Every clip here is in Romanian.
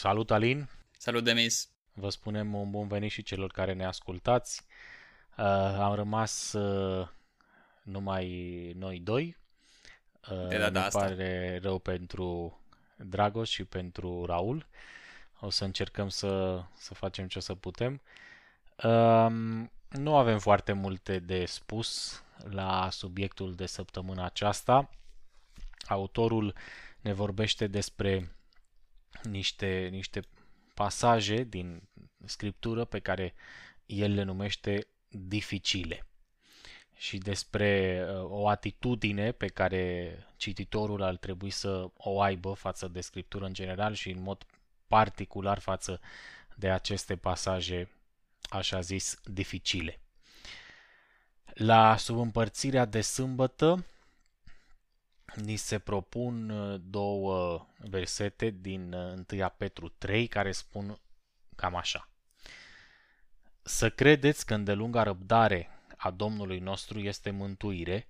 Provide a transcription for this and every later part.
Salut, Alin! Salut, Demis! Vă spunem un bun venit și celor care ne ascultați. Uh, am rămas uh, numai noi doi. Uh, de data ne asta. pare rău pentru Dragos și pentru Raul. O să încercăm să, să facem ce o să putem. Uh, nu avem foarte multe de spus la subiectul de săptămâna aceasta. Autorul ne vorbește despre niște, niște pasaje din scriptură pe care el le numește dificile și despre uh, o atitudine pe care cititorul ar trebui să o aibă față de scriptură în general și în mod particular față de aceste pasaje, așa zis, dificile. La subîmpărțirea de sâmbătă ni se propun uh, două versete din 1 uh, Petru 3 care spun cam așa. Să credeți că îndelunga răbdare a Domnului nostru este mântuire,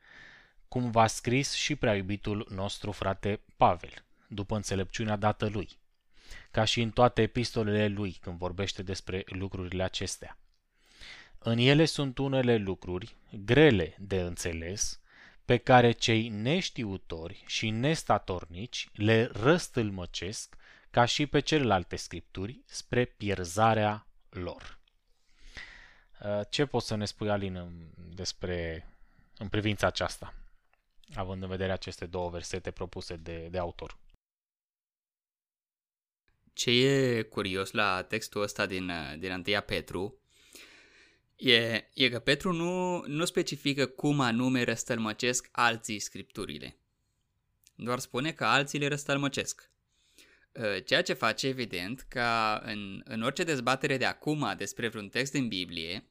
cum v-a scris și prea iubitul nostru frate Pavel, după înțelepciunea dată lui, ca și în toate epistolele lui când vorbește despre lucrurile acestea. În ele sunt unele lucruri grele de înțeles, pe care cei neștiutori și nestatornici le răstâlmăcesc ca și pe celelalte scripturi spre pierzarea lor. Uh, ce poți să ne spui, Alin, despre, în privința aceasta, având în vedere aceste două versete propuse de, de autor? Ce e curios la textul ăsta din, din 1 Petru e, e că Petru nu, nu specifică cum anume răstălmăcesc alții scripturile. Doar spune că alții le răstălmăcesc. Uh, ceea ce face, evident, ca în, în orice dezbatere de acum despre vreun text din Biblie,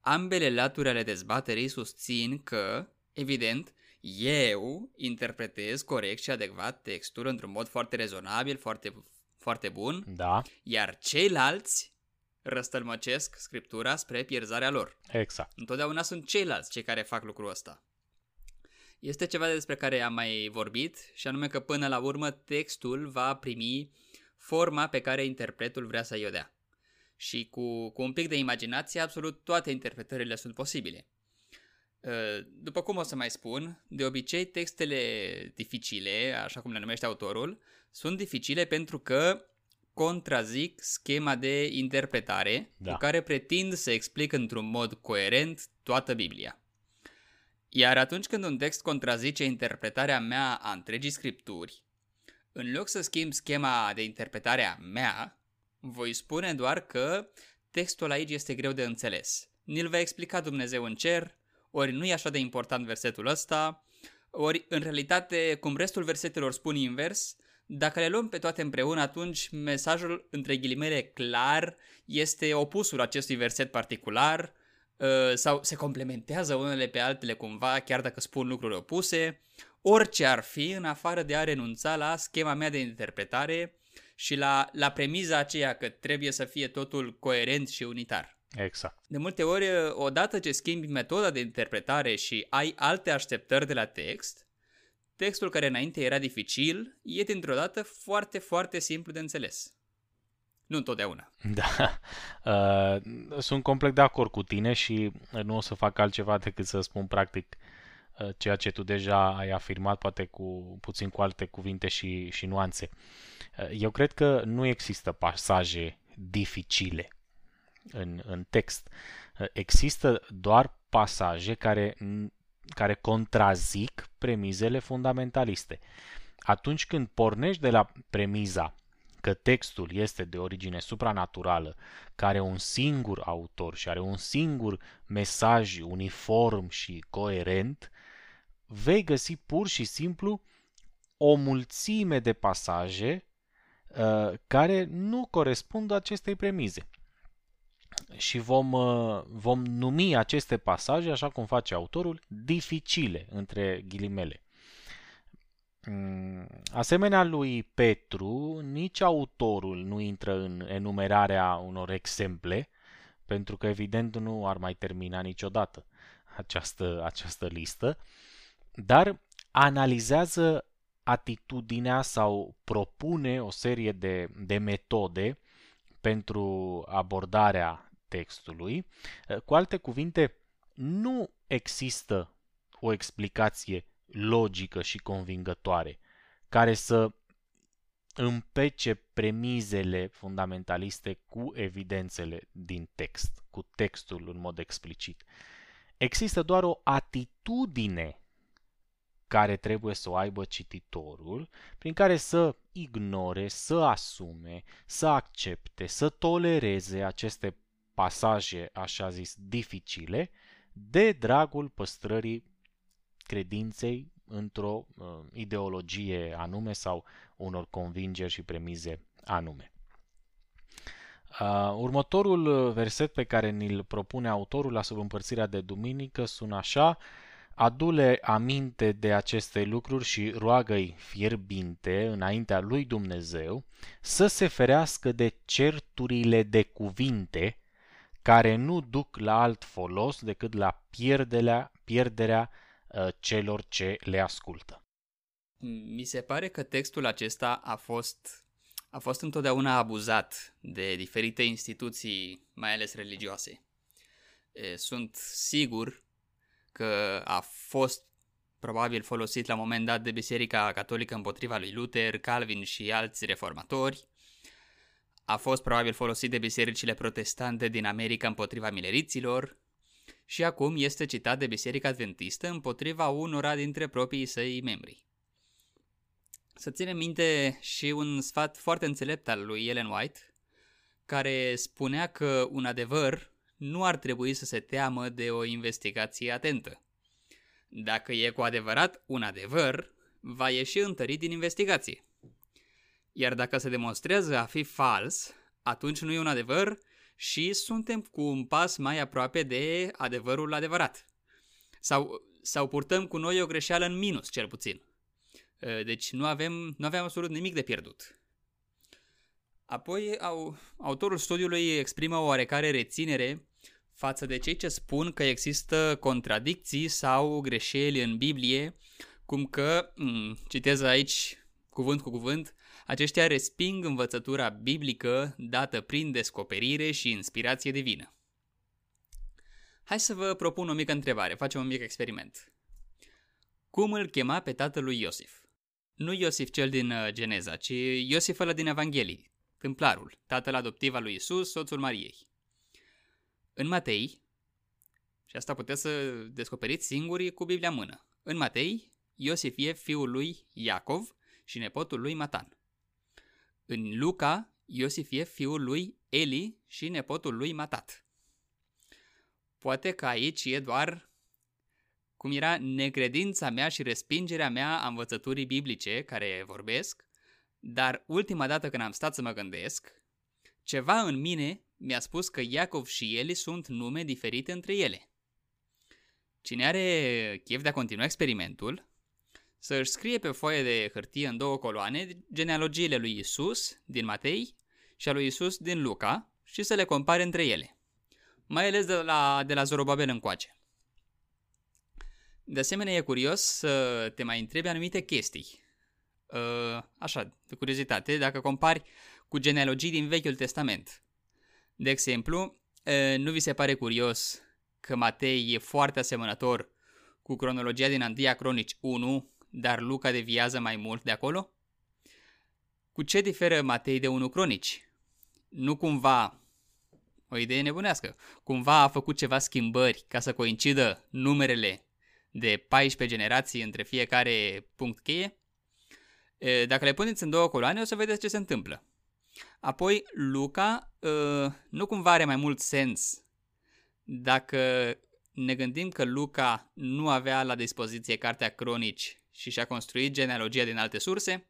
ambele laturi ale dezbaterii susțin că, evident, eu interpretez corect și adecvat textul într-un mod foarte rezonabil, foarte, foarte bun, da. iar ceilalți răstălmăcesc scriptura spre pierzarea lor. Exact. Întotdeauna sunt ceilalți cei care fac lucrul ăsta. Este ceva despre care am mai vorbit și anume că până la urmă textul va primi forma pe care interpretul vrea să-i o dea. Și cu, cu un pic de imaginație, absolut toate interpretările sunt posibile. Ă, după cum o să mai spun, de obicei textele dificile, așa cum le numește autorul, sunt dificile pentru că contrazic schema de interpretare da. cu care pretind să explic într-un mod coerent toată Biblia. Iar atunci când un text contrazice interpretarea mea a întregii scripturi, în loc să schimb schema de interpretare a mea, voi spune doar că textul aici este greu de înțeles. Ni-l va explica Dumnezeu în cer, ori nu e așa de important versetul ăsta, ori în realitate, cum restul versetelor spun invers, dacă le luăm pe toate împreună, atunci mesajul, între ghilimele, clar, este opusul acestui verset particular, Uh, sau se complementează unele pe altele cumva, chiar dacă spun lucruri opuse, orice ar fi, în afară de a renunța la schema mea de interpretare și la, la premiza aceea că trebuie să fie totul coerent și unitar. Exact. De multe ori, uh, odată ce schimbi metoda de interpretare și ai alte așteptări de la text, textul care înainte era dificil e dintr-o dată foarte, foarte simplu de înțeles. Nu întotdeauna. Da. Uh, sunt complet de acord cu tine și nu o să fac altceva decât să spun practic uh, ceea ce tu deja ai afirmat, poate cu puțin cu alte cuvinte și, și nuanțe. Uh, eu cred că nu există pasaje dificile în, în text. Uh, există doar pasaje care, care contrazic premizele fundamentaliste. Atunci când pornești de la premiza că textul este de origine supranaturală, care are un singur autor și are un singur mesaj uniform și coerent, vei găsi pur și simplu o mulțime de pasaje uh, care nu corespund acestei premize. Și vom, uh, vom numi aceste pasaje, așa cum face autorul, dificile, între ghilimele. Mm, asemenea lui Petru, nici autorul nu intră în enumerarea unor exemple, pentru că evident nu ar mai termina niciodată această, această listă, dar analizează atitudinea sau propune o serie de, de metode pentru abordarea textului. Cu alte cuvinte, nu există o explicație logică și convingătoare care să împece premizele fundamentaliste cu evidențele din text, cu textul în mod explicit. Există doar o atitudine care trebuie să o aibă cititorul, prin care să ignore, să asume, să accepte, să tolereze aceste pasaje, așa zis, dificile, de dragul păstrării credinței într-o uh, ideologie anume sau unor convingeri și premize anume. Uh, următorul verset pe care ni-l propune autorul la subîmpărțirea de duminică sună așa Adule aminte de aceste lucruri și roagă-i fierbinte înaintea lui Dumnezeu să se ferească de certurile de cuvinte care nu duc la alt folos decât la pierderea, pierderea uh, celor ce le ascultă. Mi se pare că textul acesta a fost, a fost întotdeauna abuzat de diferite instituții, mai ales religioase. Sunt sigur că a fost probabil folosit la un moment dat de Biserica Catolică împotriva lui Luther, Calvin și alți reformatori. A fost probabil folosit de bisericile protestante din America împotriva mileriților și acum este citat de Biserica Adventistă împotriva unora dintre proprii săi membri. Să ținem minte și un sfat foarte înțelept al lui Ellen White, care spunea că un adevăr nu ar trebui să se teamă de o investigație atentă. Dacă e cu adevărat un adevăr, va ieși întărit din investigație. Iar dacă se demonstrează a fi fals, atunci nu e un adevăr și suntem cu un pas mai aproape de adevărul adevărat. Sau, sau purtăm cu noi o greșeală în minus, cel puțin. Deci nu avem, nu avem absolut nimic de pierdut. Apoi, au, autorul studiului exprimă o oarecare reținere față de cei ce spun că există contradicții sau greșeli în Biblie, cum că, mm, citez aici cuvânt cu cuvânt, aceștia resping învățătura biblică dată prin descoperire și inspirație divină. Hai să vă propun o mică întrebare, facem un mic experiment. Cum îl chema pe tatălui Iosif? Nu Iosif cel din uh, Geneza, ci Iosif ăla din Evanghelii, tâmplarul, tatăl adoptiv al lui Isus, soțul Mariei. În Matei, și asta puteți să descoperiți singuri cu Biblia în mână, în Matei, Iosif e fiul lui Iacov și nepotul lui Matan. În Luca, Iosif e fiul lui Eli și nepotul lui Matat. Poate că aici e doar cum era necredința mea și respingerea mea a învățăturii biblice care vorbesc, dar ultima dată când am stat să mă gândesc, ceva în mine mi-a spus că Iacov și Eli sunt nume diferite între ele. Cine are chef de a continua experimentul, să își scrie pe foaie de hârtie în două coloane genealogiile lui Isus din Matei și a lui Isus din Luca și să le compare între ele, mai ales de la, de la Zorobabel încoace. De asemenea, e curios să te mai întrebi anumite chestii. Uh, așa, de curiozitate, dacă compari cu genealogii din Vechiul Testament. De exemplu, uh, nu vi se pare curios că Matei e foarte asemănător cu cronologia din Antia Cronici 1, dar Luca deviază mai mult de acolo? Cu ce diferă Matei de 1 Cronici? Nu cumva, o idee nebunească, cumva a făcut ceva schimbări ca să coincidă numerele de 14 generații între fiecare punct cheie. Dacă le puneți în două coloane, o să vedeți ce se întâmplă. Apoi, Luca nu cumva are mai mult sens dacă ne gândim că Luca nu avea la dispoziție cartea cronici și și-a construit genealogia din alte surse,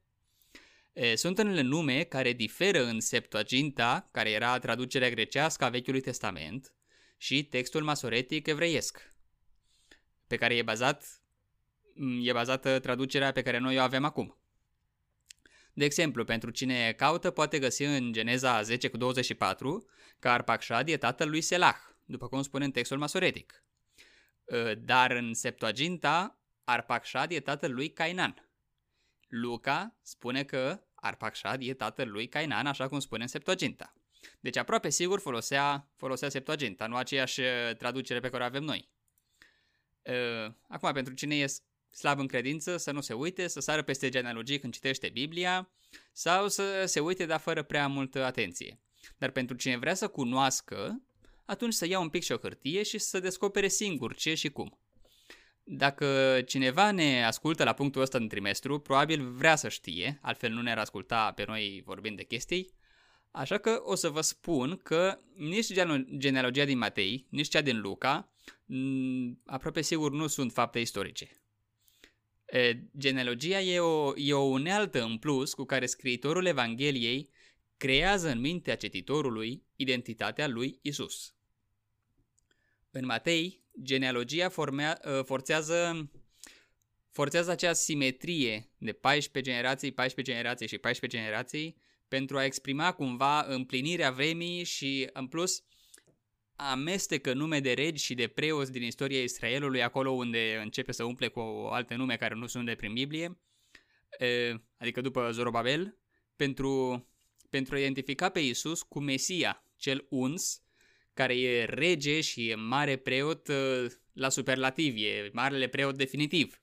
sunt unele nume care diferă în Septuaginta, care era traducerea grecească a Vechiului Testament, și textul masoretic evreiesc pe care e bazat e bazată traducerea pe care noi o avem acum. De exemplu, pentru cine caută poate găsi în Geneza 10 cu 24 că Arpacșad e tatăl lui Selah, după cum spune în textul masoretic. Ă, dar în Septuaginta, Arpacșad e tatăl lui Cainan. Luca spune că Arpacșad e tatăl lui Cainan, așa cum spune în Septuaginta. Deci aproape sigur folosea, folosea Septuaginta, nu aceeași uh, traducere pe care o avem noi. Uh, acum, pentru cine e slab în credință, să nu se uite, să sară peste genealogii când citește Biblia sau să se uite, dar fără prea multă atenție. Dar pentru cine vrea să cunoască, atunci să ia un pic și o hârtie și să descopere singur ce și cum. Dacă cineva ne ascultă la punctul ăsta din trimestru, probabil vrea să știe, altfel nu ne-ar asculta pe noi vorbind de chestii, așa că o să vă spun că nici genealogia din Matei, nici cea din Luca, aproape sigur nu sunt fapte istorice. Genealogia e o, e o unealtă în plus cu care scriitorul Evangheliei creează în mintea cititorului identitatea lui Isus. În Matei, genealogia formea, ă, forțează, forțează acea simetrie de 14 generații, 14 generații și 14 generații pentru a exprima cumva împlinirea vremii și, în plus, amestecă nume de regi și de preoți din istoria Israelului acolo unde începe să umple cu alte nume care nu sunt de prin Biblie, adică după Zorobabel, pentru, pentru a identifica pe Isus cu Mesia, cel uns, care e rege și e mare preot la superlativ, e marele preot definitiv.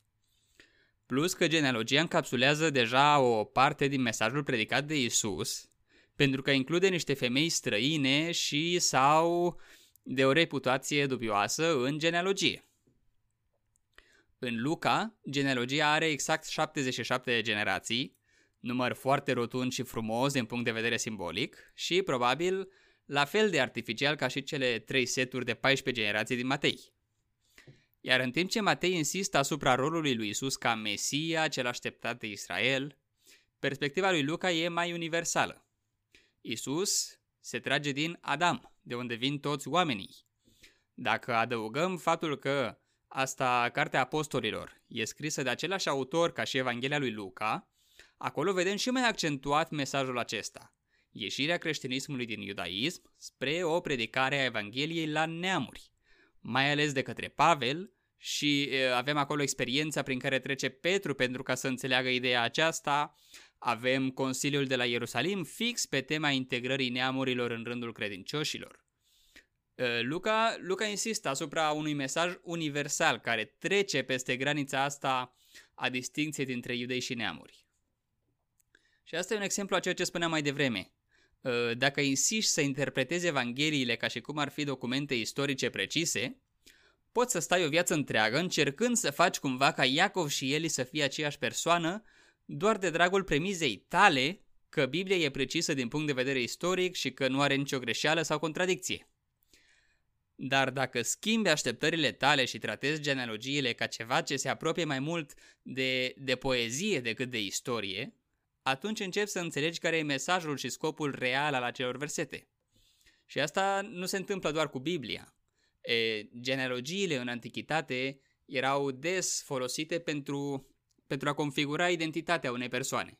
Plus că genealogia încapsulează deja o parte din mesajul predicat de Isus, pentru că include niște femei străine și sau de o reputație dubioasă în genealogie. În Luca, genealogia are exact 77 de generații, număr foarte rotund și frumos din punct de vedere simbolic și, probabil, la fel de artificial ca și cele trei seturi de 14 generații din Matei. Iar în timp ce Matei insistă asupra rolului lui Isus ca Mesia cel așteptat de Israel, perspectiva lui Luca e mai universală. Isus se trage din Adam, de unde vin toți oamenii. Dacă adăugăm faptul că asta, Cartea Apostolilor, e scrisă de același autor ca și Evanghelia lui Luca, acolo vedem și mai accentuat mesajul acesta. Ieșirea creștinismului din iudaism spre o predicare a Evangheliei la neamuri, mai ales de către Pavel și avem acolo experiența prin care trece Petru pentru ca să înțeleagă ideea aceasta, avem Consiliul de la Ierusalim fix pe tema integrării neamurilor în rândul credincioșilor. Uh, Luca, Luca insistă asupra unui mesaj universal care trece peste granița asta a distinției dintre iudei și neamuri. Și asta e un exemplu a ceea ce spuneam mai devreme. Uh, dacă insiști să interpretezi Evangheliile ca și cum ar fi documente istorice precise, poți să stai o viață întreagă încercând să faci cumva ca Iacov și Eli să fie aceeași persoană doar de dragul premizei tale că Biblia e precisă din punct de vedere istoric și că nu are nicio greșeală sau contradicție. Dar dacă schimbi așteptările tale și tratezi genealogiile ca ceva ce se apropie mai mult de, de poezie decât de istorie, atunci începi să înțelegi care e mesajul și scopul real al acelor versete. Și asta nu se întâmplă doar cu Biblia. E, genealogiile în antichitate erau des folosite pentru pentru a configura identitatea unei persoane.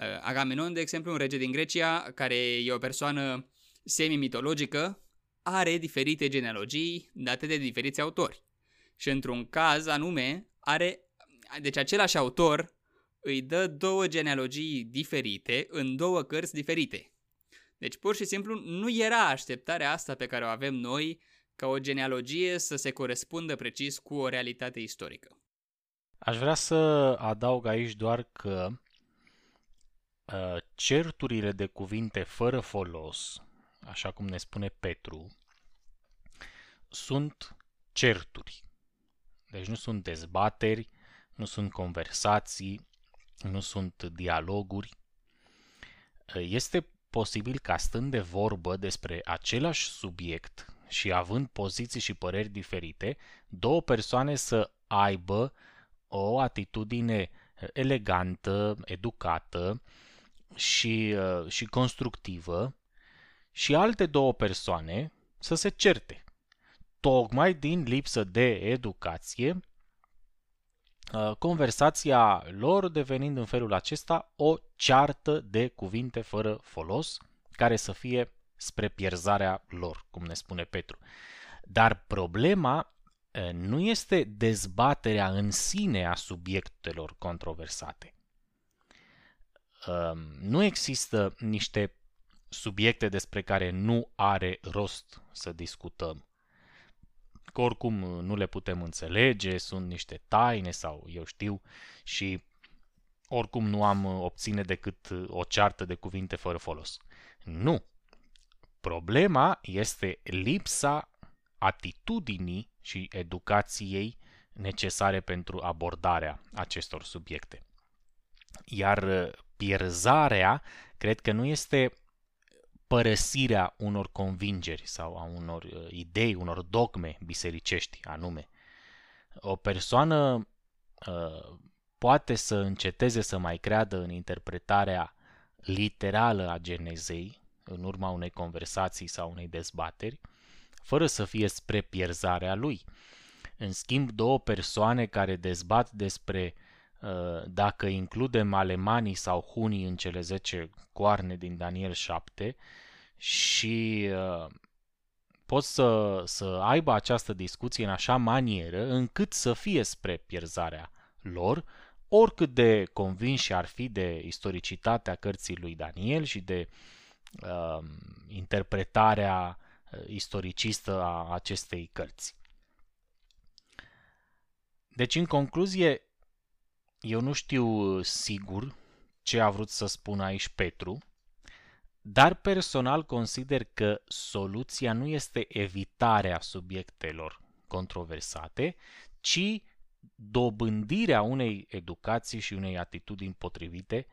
Uh, Agamenon, de exemplu, un rege din Grecia, care e o persoană semi-mitologică, are diferite genealogii date de diferiți autori. Și într-un caz anume, are, deci același autor îi dă două genealogii diferite în două cărți diferite. Deci pur și simplu nu era așteptarea asta pe care o avem noi ca o genealogie să se corespundă precis cu o realitate istorică. Aș vrea să adaug aici doar că uh, certurile de cuvinte fără folos, așa cum ne spune Petru, sunt certuri. Deci nu sunt dezbateri, nu sunt conversații, nu sunt dialoguri. Uh, este posibil ca stând de vorbă despre același subiect și având poziții și păreri diferite, două persoane să aibă o atitudine elegantă, educată și, uh, și constructivă și alte două persoane să se certe. Tocmai din lipsă de educație, uh, conversația lor devenind în felul acesta o ceartă de cuvinte fără folos, care să fie spre pierzarea lor, cum ne spune Petru. Dar problema nu este dezbaterea în sine a subiectelor controversate, um, nu există niște subiecte despre care nu are rost să discutăm. Că oricum nu le putem înțelege, sunt niște taine sau eu știu și oricum nu am obține decât o ceartă de cuvinte fără folos. Nu. Problema este lipsa atitudinii și educației necesare pentru abordarea acestor subiecte. Iar pierzarea, cred că nu este părăsirea unor convingeri sau a unor uh, idei, unor dogme bisericești anume. O persoană uh, poate să înceteze să mai creadă în interpretarea literală a Genezei în urma unei conversații sau unei dezbateri, fără să fie spre pierzarea lui. În schimb, două persoane care dezbat despre uh, dacă includem alemanii sau hunii în cele 10 coarne din Daniel 7 și uh, pot să, să aibă această discuție în așa manieră încât să fie spre pierzarea lor, oricât de convinși ar fi de istoricitatea cărții lui Daniel și de uh, interpretarea uh, istoricistă a acestei cărți. Deci, în concluzie, eu nu știu sigur ce a vrut să spună aici Petru, dar personal consider că soluția nu este evitarea subiectelor controversate, ci dobândirea unei educații și unei atitudini potrivite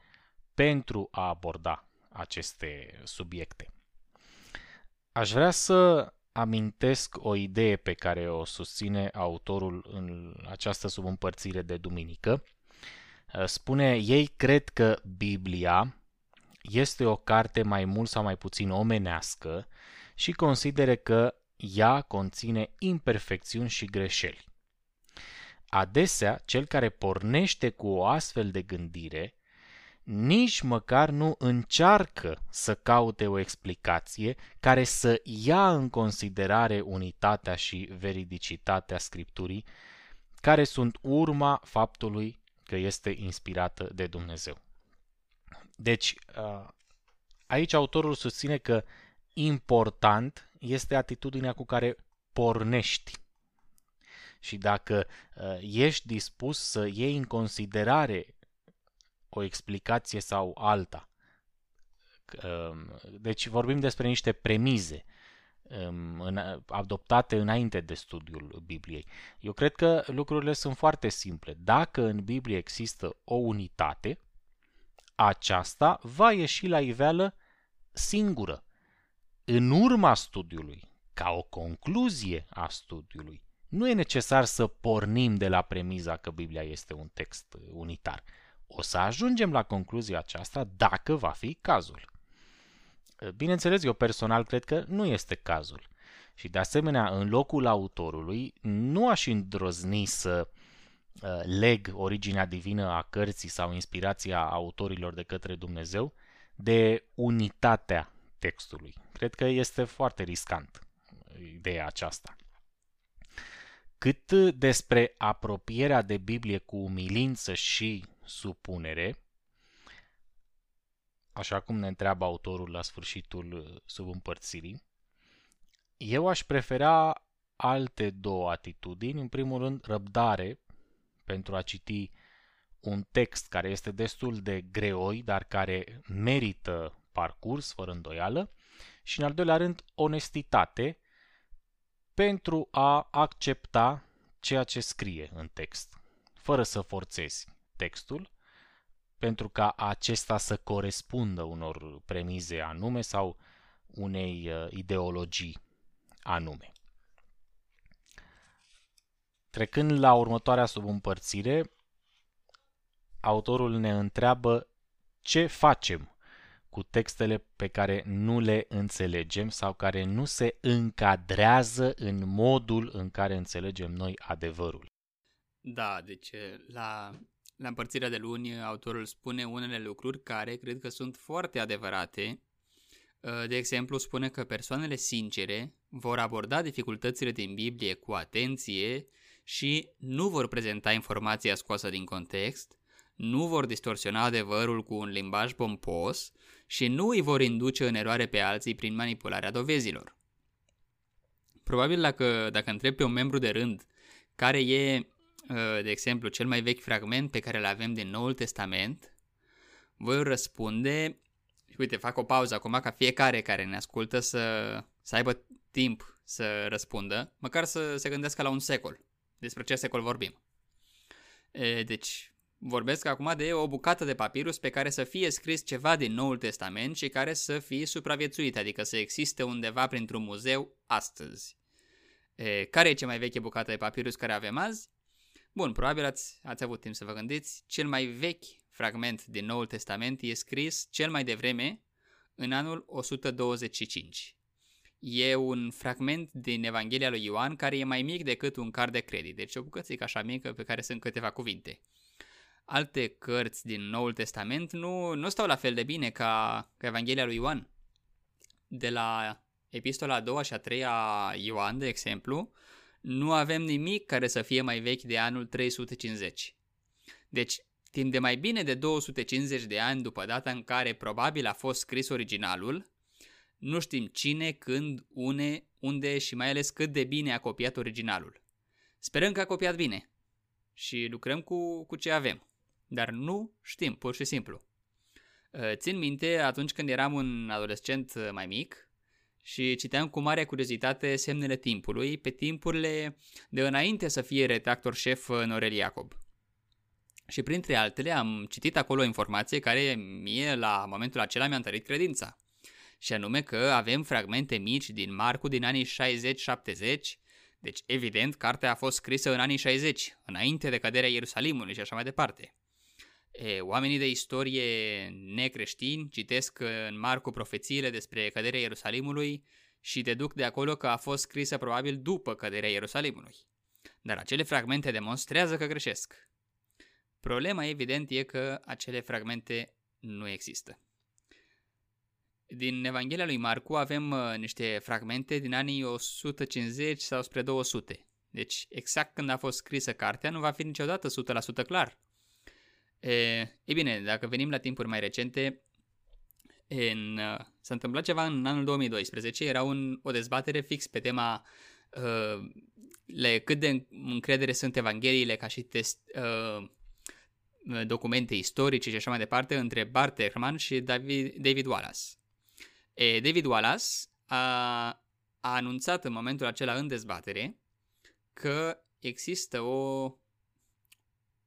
pentru a aborda aceste subiecte. Aș vrea să amintesc o idee pe care o susține autorul în această subîmpărțire de duminică. Spune, ei cred că Biblia este o carte mai mult sau mai puțin omenească și consideră că ea conține imperfecțiuni și greșeli. Adesea, cel care pornește cu o astfel de gândire nici măcar nu încearcă să caute o explicație care să ia în considerare unitatea și veridicitatea scripturii, care sunt urma faptului că este inspirată de Dumnezeu. Deci, uh, aici autorul susține că important este atitudinea cu care pornești. Și dacă uh, ești dispus să iei în considerare o explicație sau alta. Um, deci vorbim despre niște premize um, adoptate înainte de studiul Bibliei. Eu cred că lucrurile sunt foarte simple. Dacă în Biblie există o unitate, aceasta va ieși la iveală singură, în urma studiului, ca o concluzie a studiului. Nu e necesar să pornim de la premiza că Biblia este un text unitar. O să ajungem la concluzia aceasta dacă va fi cazul. Bineînțeles, eu personal cred că nu este cazul. Și de asemenea, în locul autorului, nu aș îndrozni să Uh, leg originea divină a cărții sau inspirația autorilor de către Dumnezeu de unitatea textului. Cred că este foarte riscant ideea aceasta. Cât despre apropierea de Biblie cu umilință și supunere, așa cum ne întreabă autorul la sfârșitul subîmpărțirii, eu aș prefera alte două atitudini. În primul rând, răbdare pentru a citi un text care este destul de greoi, dar care merită parcurs, fără îndoială, și în al doilea rând onestitate pentru a accepta ceea ce scrie în text, fără să forțezi textul, pentru ca acesta să corespundă unor premize anume sau unei uh, ideologii anume. Trecând la următoarea subîmpărțire, autorul ne întreabă ce facem cu textele pe care nu le înțelegem sau care nu se încadrează în modul în care înțelegem noi adevărul. Da, deci la, la împărțirea de luni autorul spune unele lucruri care cred că sunt foarte adevărate. De exemplu, spune că persoanele sincere vor aborda dificultățile din Biblie cu atenție și nu vor prezenta informația scoasă din context, nu vor distorsiona adevărul cu un limbaj pompos și nu îi vor induce în eroare pe alții prin manipularea dovezilor. Probabil dacă, dacă întreb pe un membru de rând care e, uh, de exemplu, cel mai vechi fragment pe care îl avem din Noul Testament, voi răspunde, uite, fac o pauză acum ca fiecare care ne ascultă să, să aibă timp să răspundă, măcar să se gândească la un secol. Despre ce secol vorbim. E, deci, vorbesc acum de o bucată de papirus pe care să fie scris ceva din Noul Testament și care să fie supraviețuit, adică să existe undeva printr-un muzeu astăzi. E, care e cea mai veche bucată de papirus care avem azi? Bun, probabil ați, ați avut timp să vă gândiți. Cel mai vechi fragment din Noul Testament e scris cel mai devreme în anul 125. E un fragment din Evanghelia lui Ioan care e mai mic decât un card de credit, deci o bucățică așa mică pe care sunt câteva cuvinte. Alte cărți din Noul Testament nu, nu stau la fel de bine ca, ca Evanghelia lui Ioan. De la epistola a doua și a treia Ioan, de exemplu, nu avem nimic care să fie mai vechi de anul 350. Deci, timp de mai bine de 250 de ani după data în care probabil a fost scris originalul, nu știm cine, când, une, unde și mai ales cât de bine a copiat originalul. Sperăm că a copiat bine și lucrăm cu, cu ce avem, dar nu știm, pur și simplu. Țin minte atunci când eram un adolescent mai mic, și citeam cu mare curiozitate semnele timpului pe timpurile de înainte să fie redactor șef Norel Iacob. Și printre altele am citit acolo o informație care mie la momentul acela mi-a întărit credința. Și anume că avem fragmente mici din Marcu din anii 60-70, deci evident cartea a fost scrisă în anii 60, înainte de căderea Ierusalimului și așa mai departe. E, oamenii de istorie necreștini citesc în Marcu profețiile despre căderea Ierusalimului și deduc de acolo că a fost scrisă probabil după căderea Ierusalimului. Dar acele fragmente demonstrează că greșesc. Problema evident e că acele fragmente nu există. Din Evanghelia lui Marcu avem uh, niște fragmente din anii 150 sau spre 200. Deci exact când a fost scrisă cartea nu va fi niciodată 100% clar. E, e bine, dacă venim la timpuri mai recente, în, uh, s-a întâmplat ceva în anul 2012, era un, o dezbatere fix pe tema uh, le, cât de încredere sunt evangheliile ca și test, uh, documente istorice și așa mai departe între Bart Ehrman și David, David Wallace. E, David Wallace a, a anunțat în momentul acela în dezbatere că există o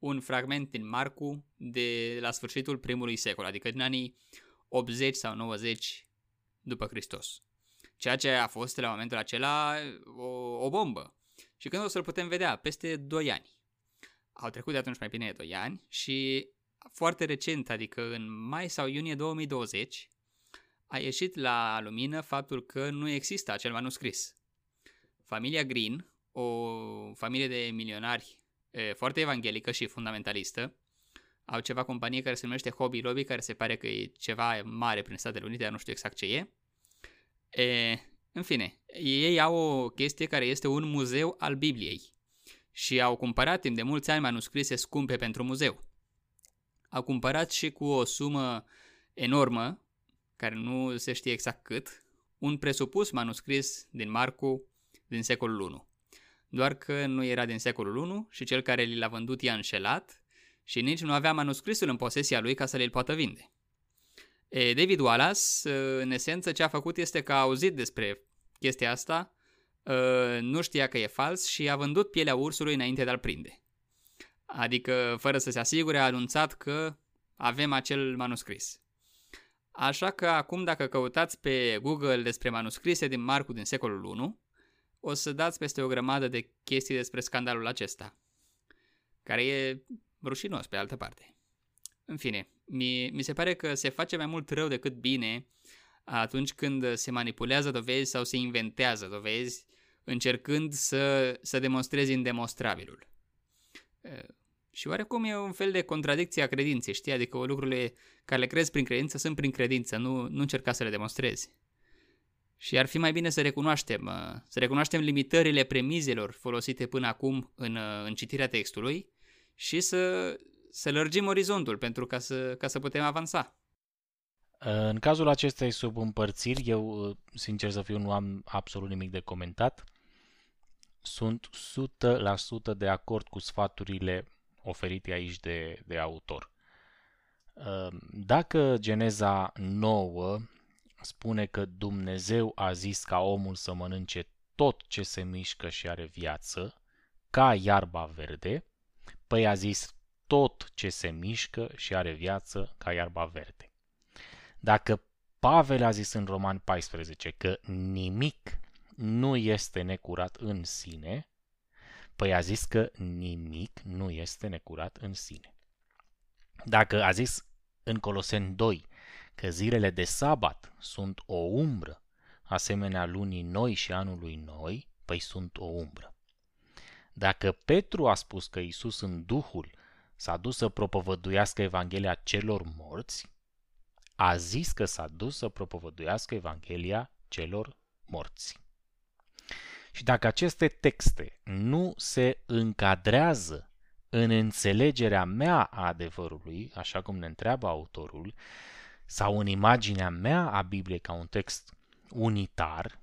un fragment din Marcu de la sfârșitul primului secol, adică din anii 80 sau 90 după Hristos. Ceea ce a fost la momentul acela o, o bombă. Și când o să-l putem vedea? Peste 2 ani. Au trecut de atunci mai bine de 2 ani și foarte recent, adică în mai sau iunie 2020, a ieșit la lumină faptul că nu există acel manuscris. Familia Green, o familie de milionari e, foarte evanghelică și fundamentalistă. Au ceva companie care se numește Hobby Lobby, care se pare că e ceva mare prin Statele Unite, dar nu știu exact ce e. e în fine, ei au o chestie care este un muzeu al Bibliei și au cumpărat timp de mulți ani manuscrise scumpe pentru muzeu. Au cumpărat și cu o sumă enormă, care nu se știe exact cât, un presupus manuscris din Marcu din secolul 1 doar că nu era din secolul 1 și cel care li l-a vândut i-a înșelat și nici nu avea manuscrisul în posesia lui ca să le-l poată vinde. E, David Wallace, în esență, ce a făcut este că a auzit despre chestia asta, nu știa că e fals și a vândut pielea ursului înainte de a-l prinde. Adică, fără să se asigure, a anunțat că avem acel manuscris. Așa că acum dacă căutați pe Google despre manuscrise din Marcu din secolul 1, o să dați peste o grămadă de chestii despre scandalul acesta, care e rușinos pe altă parte. În fine, mi, mi se pare că se face mai mult rău decât bine atunci când se manipulează dovezi sau se inventează dovezi încercând să, să demonstrezi indemonstrabilul. Și oarecum e un fel de contradicție a credinței, știi? Adică lucrurile care le crezi prin credință sunt prin credință, nu, nu încerca să le demonstrezi. Și ar fi mai bine să recunoaștem, uh, să recunoaștem limitările premizelor folosite până acum în, uh, în citirea textului și să, să lărgim orizontul pentru ca să, ca să putem avansa. În cazul acestei subîmpărțiri, eu, sincer să fiu, nu am absolut nimic de comentat. Sunt 100% de acord cu sfaturile oferite aici de, de autor. Dacă Geneza 9 spune că Dumnezeu a zis ca omul să mănânce tot ce se mișcă și are viață, ca iarba verde, păi a zis tot ce se mișcă și are viață ca iarba verde. Dacă Pavel a zis în Roman 14 că nimic nu este necurat în sine, păi a zis că nimic nu este necurat în sine. Dacă a zis în Coloseni 2 că zilele de sabat sunt o umbră, asemenea lunii noi și anului noi, păi sunt o umbră. Dacă Petru a spus că Isus în Duhul s-a dus să propovăduiască Evanghelia celor morți, a zis că s-a dus să propovăduiască Evanghelia celor morți. Și dacă aceste texte nu se încadrează în înțelegerea mea a adevărului, așa cum ne întreabă autorul, sau în imaginea mea a Bibliei ca un text unitar,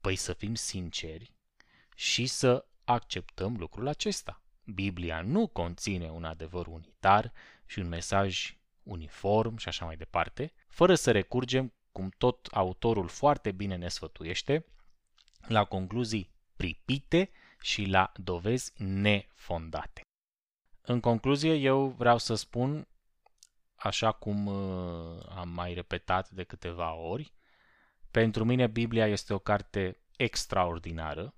păi să fim sinceri și să acceptăm lucrul acesta. Biblia nu conține un adevăr unitar și un mesaj uniform și așa mai departe, fără să recurgem, cum tot autorul foarte bine ne sfătuiește, la concluzii pripite și la dovezi nefondate. În concluzie, eu vreau să spun, așa cum uh, am mai repetat de câteva ori, pentru mine Biblia este o carte extraordinară,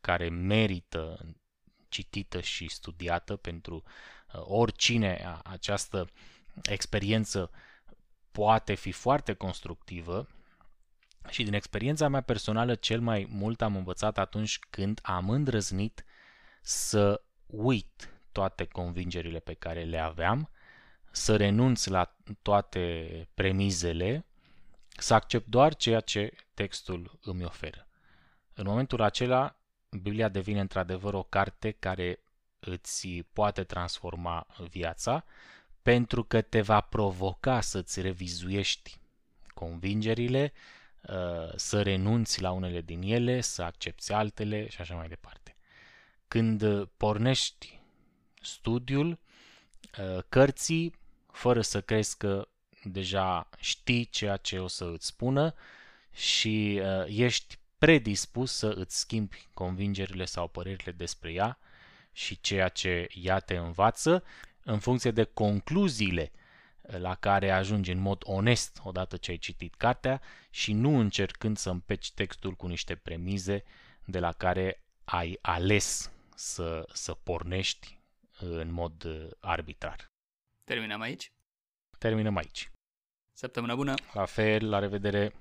care merită citită și studiată pentru uh, oricine această experiență poate fi foarte constructivă. Și din experiența mea personală cel mai mult am învățat atunci când am îndrăznit să uit toate convingerile pe care le aveam, să renunț la toate premizele, să accept doar ceea ce textul îmi oferă. În momentul acela, Biblia devine într-adevăr o carte care îți poate transforma viața, pentru că te va provoca să-ți revizuiești convingerile, uh, să renunți la unele din ele, să accepti altele și așa mai departe. Când pornești studiul uh, cărții, fără să crezi că deja știi ceea ce o să îți spună și uh, ești predispus să îți schimbi convingerile sau părerile despre ea și ceea ce ea te învață în funcție de concluziile la care ajungi în mod onest odată ce ai citit cartea și nu încercând să împeci textul cu niște premize de la care ai ales să, să pornești în mod uh, arbitrar. Terminăm aici? Terminăm aici. Săptămână bună! La fel, la revedere!